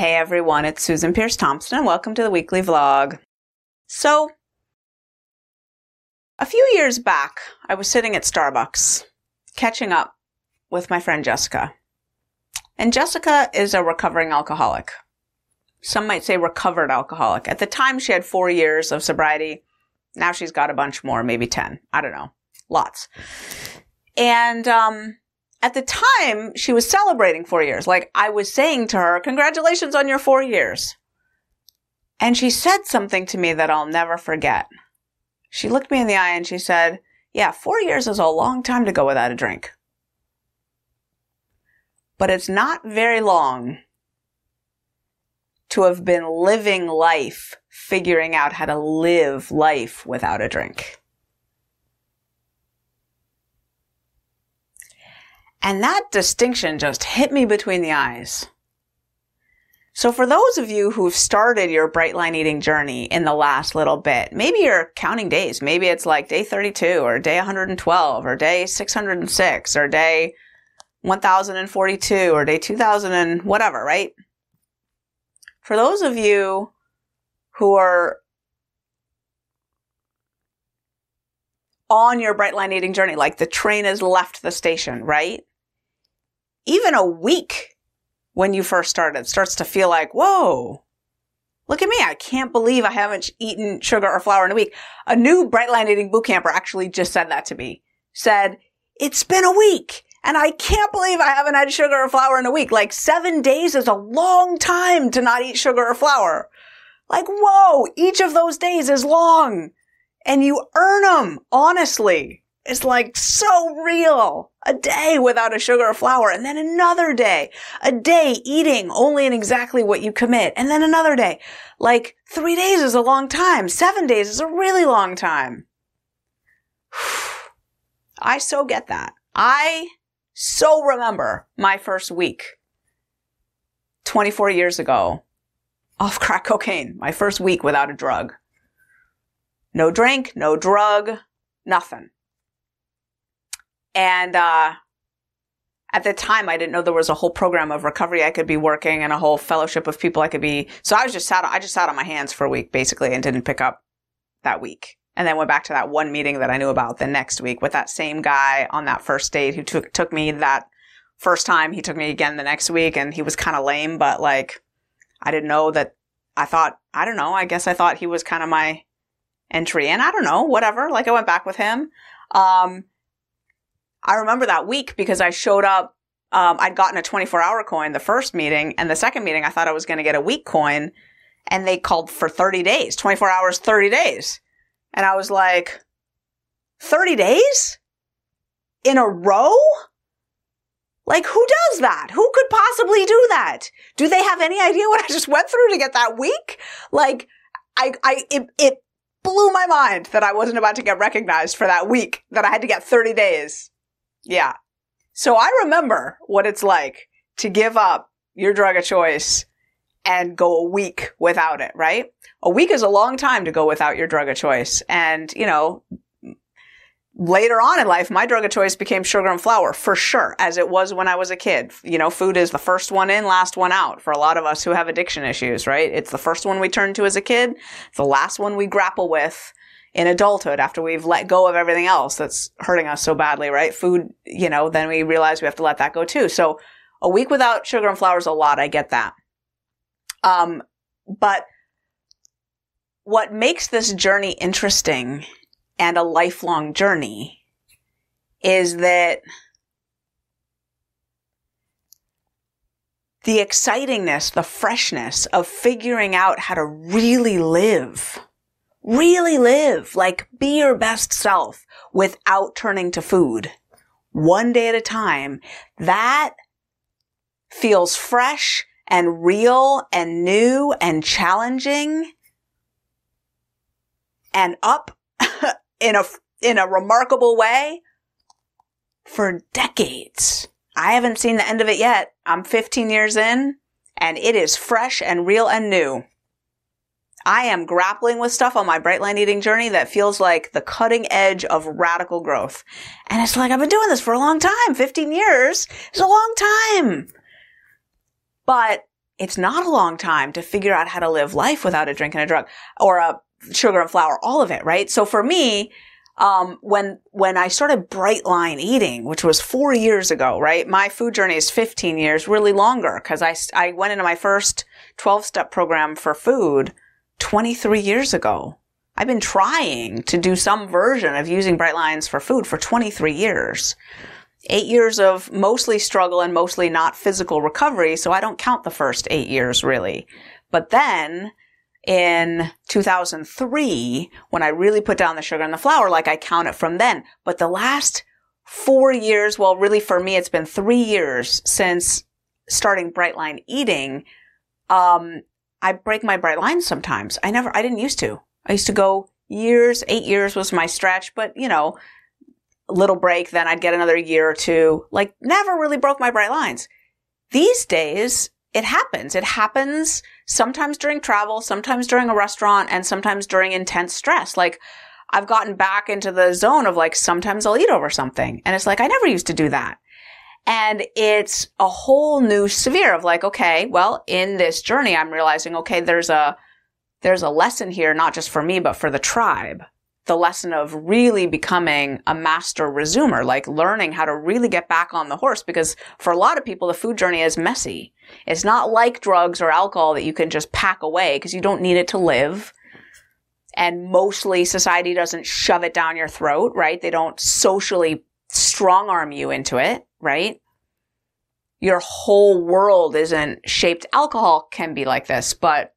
Hey everyone, it's Susan Peirce Thompson and welcome to the weekly vlog. So, a few years back, I was sitting at Starbucks catching up with my friend Jessica. And Jessica is a recovering alcoholic. Some might say recovered alcoholic. At the time, she had four years of sobriety. Now she's got a bunch more, maybe 10. I don't know. Lots. And, um, at the time, she was celebrating four years. Like I was saying to her, congratulations on your four years. And she said something to me that I'll never forget. She looked me in the eye and she said, yeah, four years is a long time to go without a drink. But it's not very long to have been living life, figuring out how to live life without a drink. And that distinction just hit me between the eyes. So for those of you who've started your bright line eating journey in the last little bit, maybe you're counting days. Maybe it's like day 32 or day 112 or day 606 or day 1042 or day 2000 and whatever, right? For those of you who are on your bright line eating journey, like the train has left the station, right? Even a week when you first started starts to feel like, whoa, look at me. I can't believe I haven't eaten sugar or flour in a week. A new Bright Line Eating boot camper actually just said that to me. Said, it's been a week and I can't believe I haven't had sugar or flour in a week. Like seven days is a long time to not eat sugar or flour. Like, whoa, each of those days is long and you earn them, honestly is like so real. A day without a sugar or flour and then another day. A day eating only in exactly what you commit and then another day. Like three days is a long time. Seven days is a really long time. I so get that. I so remember my first week 24 years ago off crack cocaine. My first week without a drug. No drink, no drug, nothing. And, uh, at the time, I didn't know there was a whole program of recovery I could be working and a whole fellowship of people I could be. So I was just sat, I just sat on my hands for a week basically and didn't pick up that week. And then went back to that one meeting that I knew about the next week with that same guy on that first date who took, took me that first time. He took me again the next week and he was kind of lame, but like, I didn't know that I thought, I don't know, I guess I thought he was kind of my entry and I don't know, whatever. Like I went back with him. Um, I remember that week because I showed up. Um, I'd gotten a 24 hour coin the first meeting and the second meeting, I thought I was going to get a week coin and they called for 30 days, 24 hours, 30 days. And I was like, 30 days in a row? Like, who does that? Who could possibly do that? Do they have any idea what I just went through to get that week? Like, I, I, it, it blew my mind that I wasn't about to get recognized for that week, that I had to get 30 days. Yeah. So I remember what it's like to give up your drug of choice and go a week without it, right? A week is a long time to go without your drug of choice. And, you know, later on in life, my drug of choice became sugar and flour for sure, as it was when I was a kid. You know, food is the first one in, last one out for a lot of us who have addiction issues, right? It's the first one we turn to as a kid. It's the last one we grapple with in adulthood after we've let go of everything else that's hurting us so badly, right? Food, you know, then we realize we have to let that go too. So a week without sugar and flour is a lot. I get that. Um, but what makes this journey interesting and a lifelong journey is that the excitingness, the freshness of figuring out how to really live Really live, like be your best self without turning to food. One day at a time. That feels fresh and real and new and challenging and up in a, in a remarkable way for decades. I haven't seen the end of it yet. I'm 15 years in and it is fresh and real and new. I am grappling with stuff on my bright line eating journey that feels like the cutting edge of radical growth. And it's like, I've been doing this for a long time. 15 years is a long time. But it's not a long time to figure out how to live life without a drink and a drug or a sugar and flour, all of it, right? So for me, um, when when I started bright line eating, which was four years ago, right? My food journey is 15 years, really longer, because I I went into my first 12 step program for food 23 years ago. I've been trying to do some version of using bright lines for food for 23 years. Eight years of mostly struggle and mostly not physical recovery, so I don't count the first eight years really. But then in 2003 when I really put down the sugar and the flour, like I count it from then. But the last four years, well, really for me, it's been three years since starting bright line eating. Um, I break my bright lines sometimes. I never, I didn't used to. I used to go years, eight years was my stretch, but you know, little break, then I'd get another year or two. Like never really broke my bright lines. These days, it happens. It happens sometimes during travel, sometimes during a restaurant, and sometimes during intense stress. Like, I've gotten back into the zone of like, sometimes I'll eat over something. And it's like, I never used to do that. And it's a whole new sphere of like, okay, well, in this journey, I'm realizing, okay, there's a, there's a lesson here, not just for me, but for the tribe the lesson of really becoming a master resumer, like learning how to really get back on the horse. Because for a lot of people, the food journey is messy. It's not like drugs or alcohol that you can just pack away because you don't need it to live. And mostly society doesn't shove it down your throat, right? They don't socially strong arm you into it, right? Your whole world isn't shaped. Alcohol can be like this, but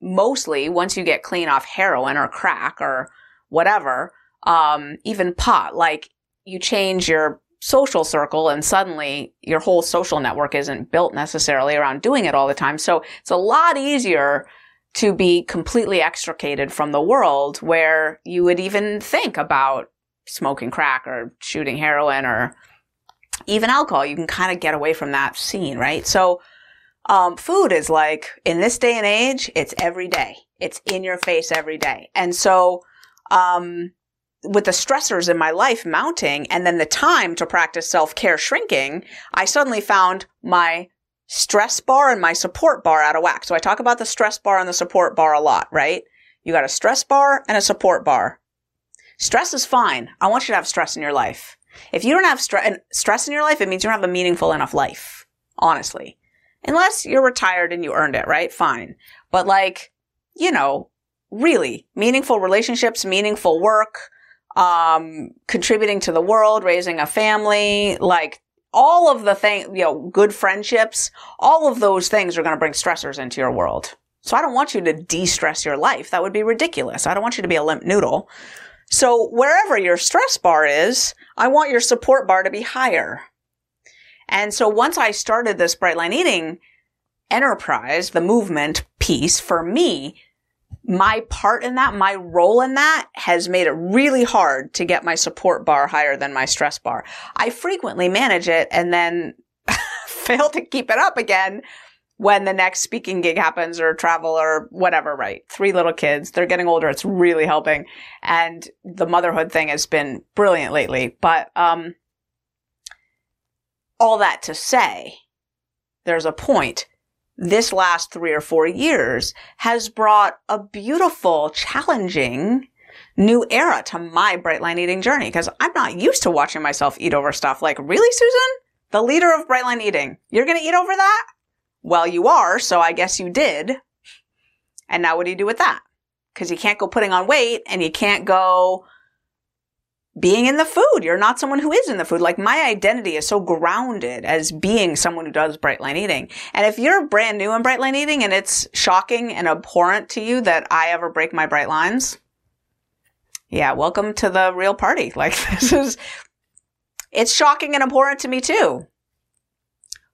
mostly once you get clean off heroin or crack or whatever, um, even pot, like you change your social circle and suddenly your whole social network isn't built necessarily around doing it all the time. So it's a lot easier to be completely extricated from the world where you would even think about smoking crack or shooting heroin or even alcohol. You can kind of get away from that scene, right? So, um, food is like in this day and age, it's every day. It's in your face every day. And so, um, with the stressors in my life mounting and then the time to practice self-care shrinking, I suddenly found my stress bar and my support bar out of whack. So I talk about the stress bar and the support bar a lot, right? You got a stress bar and a support bar. Stress is fine. I want you to have stress in your life. If you don't have stre- stress in your life, it means you don't have a meaningful enough life. Honestly. Unless you're retired and you earned it, right? Fine. But like, you know, really meaningful relationships, meaningful work, um, contributing to the world, raising a family, like all of the things, you know, good friendships, all of those things are going to bring stressors into your world. So I don't want you to de-stress your life. That would be ridiculous. I don't want you to be a limp noodle. So wherever your stress bar is, I want your support bar to be higher. And so once I started this bright line eating enterprise, the movement piece for me, my part in that, my role in that has made it really hard to get my support bar higher than my stress bar. I frequently manage it and then fail to keep it up again when the next speaking gig happens or travel or whatever, right? Three little kids. They're getting older. It's really helping. And the motherhood thing has been brilliant lately. But, um, all that to say, there's a point this last three or four years has brought a beautiful, challenging new era to my bright line eating journey because I'm not used to watching myself eat over stuff. Like, really, Susan? The leader of bright line eating. You're going to eat over that? Well, you are, so I guess you did. And now what do you do with that? Because you can't go putting on weight and you can't go being in the food. You're not someone who is in the food. Like my identity is so grounded as being someone who does bright line eating. And if you're brand new in bright line eating and it's shocking and abhorrent to you that I ever break my bright lines, yeah, welcome to the real party. Like this is, it's shocking and abhorrent to me too.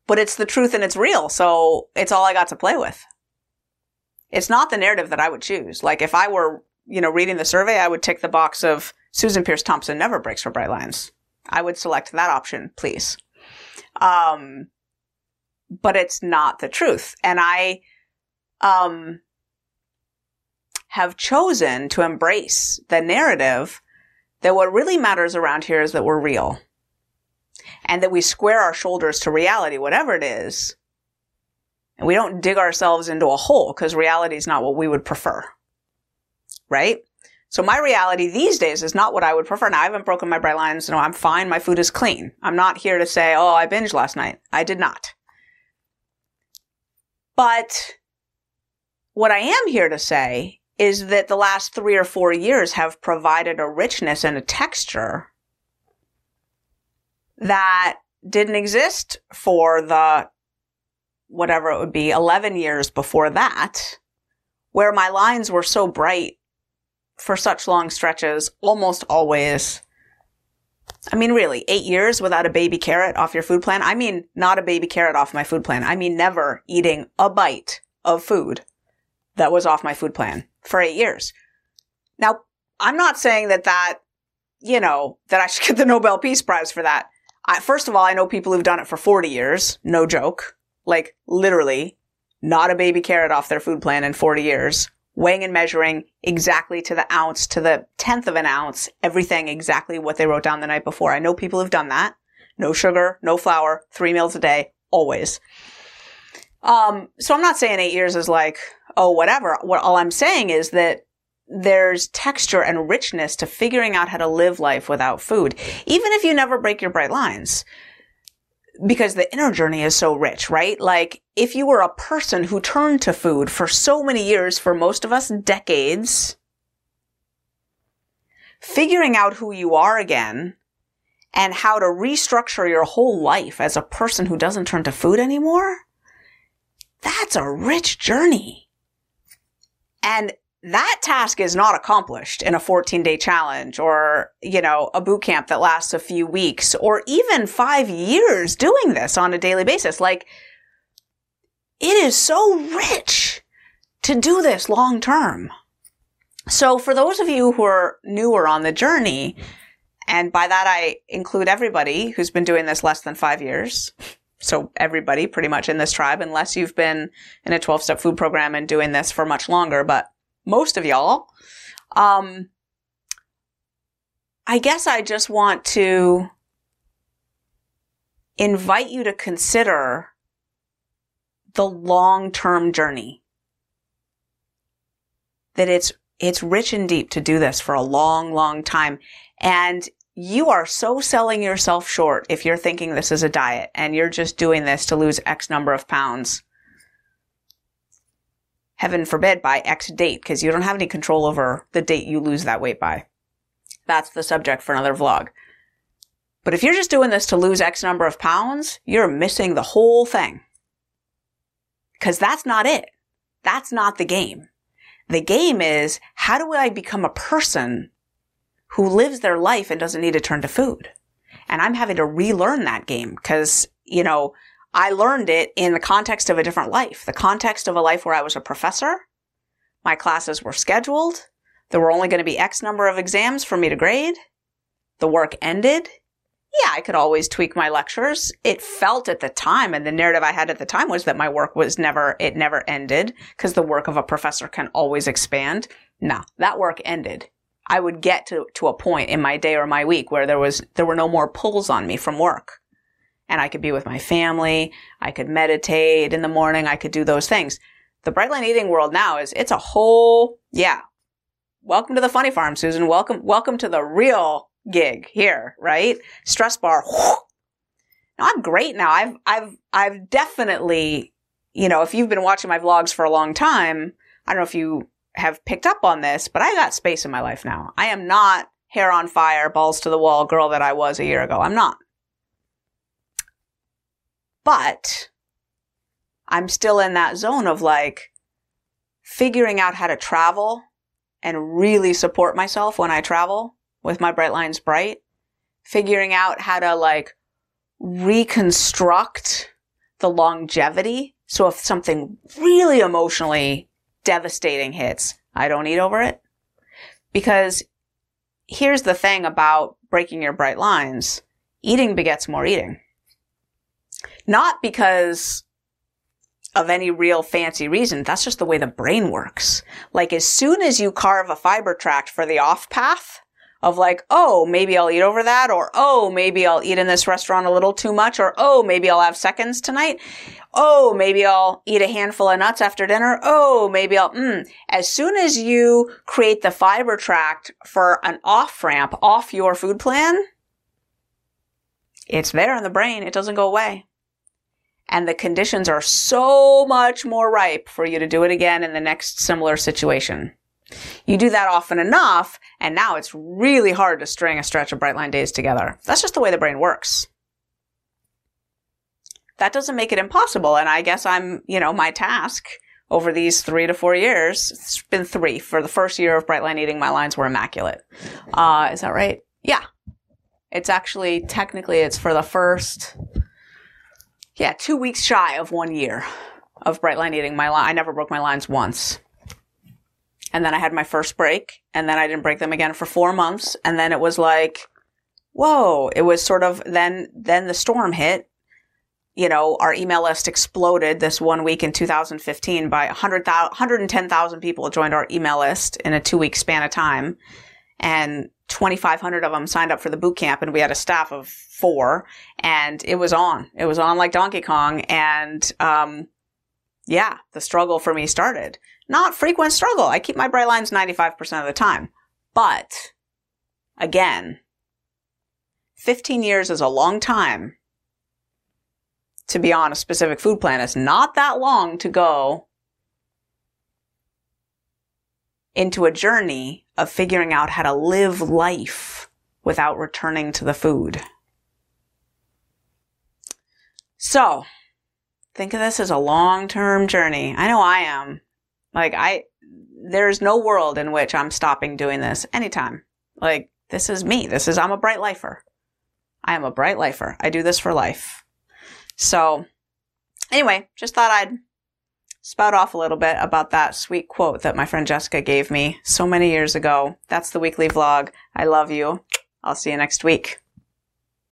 But it's the truth and it's real. So it's all I got to play with. It's not the narrative that I would choose. Like if I were, you know, reading the survey, I would tick the box of Susan Peirce Thompson never breaks for bright lines. I would select that option, please. Um, but it's not the truth. And I, um, have chosen to embrace the narrative that what really matters around here is that we're real and that we square our shoulders to reality, whatever it is, And we don't dig ourselves into a hole because reality is not what we would prefer. Right? So my reality these days is not what I would prefer. Now I haven't broken my bright lines. No, I'm fine. My food is clean. I'm not here to say, oh, I binged last night. I did not. But what I am here to say is that the last three or four years have provided a richness and a texture that didn't exist for the whatever it would be 11 years before that, where my lines were so bright for such long stretches, almost always. I mean, really, eight years without a baby carrot off your food plan. I mean, not a baby carrot off my food plan. I mean, never eating a bite of food that was off my food plan for eight years. Now, I'm not saying that that, you know, that I should get the Nobel Peace Prize for that. I, first of all, I know people who've done it for 40 years. No joke. Like literally not a baby carrot off their food plan in 40 years. Weighing and measuring exactly to the ounce, to the tenth of an ounce, everything exactly what they wrote down the night before. I know people who've done that. No sugar, no flour, three meals a day, always. Um, so I'm not saying eight years is like, oh, whatever. What all I'm saying is that there's texture and richness to figuring out how to live life without food, even if you never break your bright lines. Because the inner journey is so rich, right? Like, if you were a person who turned to food for so many years, for most of us, decades, figuring out who you are again and how to restructure your whole life as a person who doesn't turn to food anymore, that's a rich journey. And that task is not accomplished in a 14 day challenge or, you know, a boot camp that lasts a few weeks or even five years doing this on a daily basis. Like, it is so rich to do this long term. So for those of you who are newer on the journey, and by that I include everybody who's been doing this less than five years. So everybody pretty much in this tribe, unless you've been in a 12 step food program and doing this for much longer, but most of y'all. Um, I guess I just want to invite you to consider the long-term journey. That it's, it's rich and deep to do this for a long, long time. And you are so selling yourself short if you're thinking this is a diet and you're just doing this to lose X number of pounds heaven forbid, by X date, because you don't have any control over the date you lose that weight by. That's the subject for another vlog. But if you're just doing this to lose X number of pounds, you're missing the whole thing. Because that's not it. That's not the game. The game is, how do I become a person who lives their life and doesn't need to turn to food? And I'm having to relearn that game because, you know, I learned it in the context of a different life, the context of a life where I was a professor. My classes were scheduled. There were only going to be X number of exams for me to grade. The work ended. Yeah, I could always tweak my lectures. It felt at the time, and the narrative I had at the time was that my work was never, it never ended because the work of a professor can always expand. No, that work ended. I would get to, to a point in my day or my week where there was, there were no more pulls on me from work and I could be with my family. I could meditate in the morning. I could do those things. The bright line eating world now is, it's a whole, yeah. Welcome to the funny farm, Susan. Welcome, welcome to the real gig here, right? Stress bar. Now I'm great now. I've, I've, I've definitely, you know, if you've been watching my vlogs for a long time, I don't know if you have picked up on this, but I got space in my life now. I am not hair on fire, balls to the wall girl that I was a year ago. I'm not. But I'm still in that zone of like figuring out how to travel and really support myself when I travel with my Bright Lines Bright. Figuring out how to like reconstruct the longevity. So if something really emotionally devastating hits, I don't eat over it. Because here's the thing about breaking your bright lines. Eating begets more eating. Not because of any real fancy reason. That's just the way the brain works. Like as soon as you carve a fiber tract for the off path of like, oh, maybe I'll eat over that, or oh, maybe I'll eat in this restaurant a little too much, or oh, maybe I'll have seconds tonight. Oh, maybe I'll eat a handful of nuts after dinner. Oh, maybe I'll, mm. As soon as you create the fiber tract for an off ramp off your food plan, it's there in the brain. It doesn't go away. And the conditions are so much more ripe for you to do it again in the next similar situation. You do that often enough, and now it's really hard to string a stretch of bright line days together. That's just the way the brain works. That doesn't make it impossible, and I guess I'm, you know, my task over these three to four years, it's been three. For the first year of bright line eating, my lines were immaculate. Uh, is that right? Yeah. It's actually, technically, it's for the first, yeah, two weeks shy of one year of bright line eating. My line, I never broke my lines once and then I had my first break, and then I didn't break them again for four months, and then it was like, whoa! It was sort of then then the storm hit. You know, our email list exploded this one week in 2015 by 100, 110,000 people joined our email list in a two week span of time. And 2,500 of them signed up for the boot camp and we had a staff of four and it was on. It was on like Donkey Kong. And, um, yeah, the struggle for me started not frequent struggle. I keep my bright lines 95% of the time. But again, 15 years is a long time to be on a specific food plan. It's not that long to go into a journey of figuring out how to live life without returning to the food. So, think of this as a long term journey. I know I am. Like I, there's no world in which I'm stopping doing this anytime. Like this is me. This is, I'm a bright lifer. I am a bright lifer. I do this for life. So anyway, just thought I'd spout off a little bit about that sweet quote that my friend Jessica gave me so many years ago. That's the weekly vlog. I love you. I'll see you next week.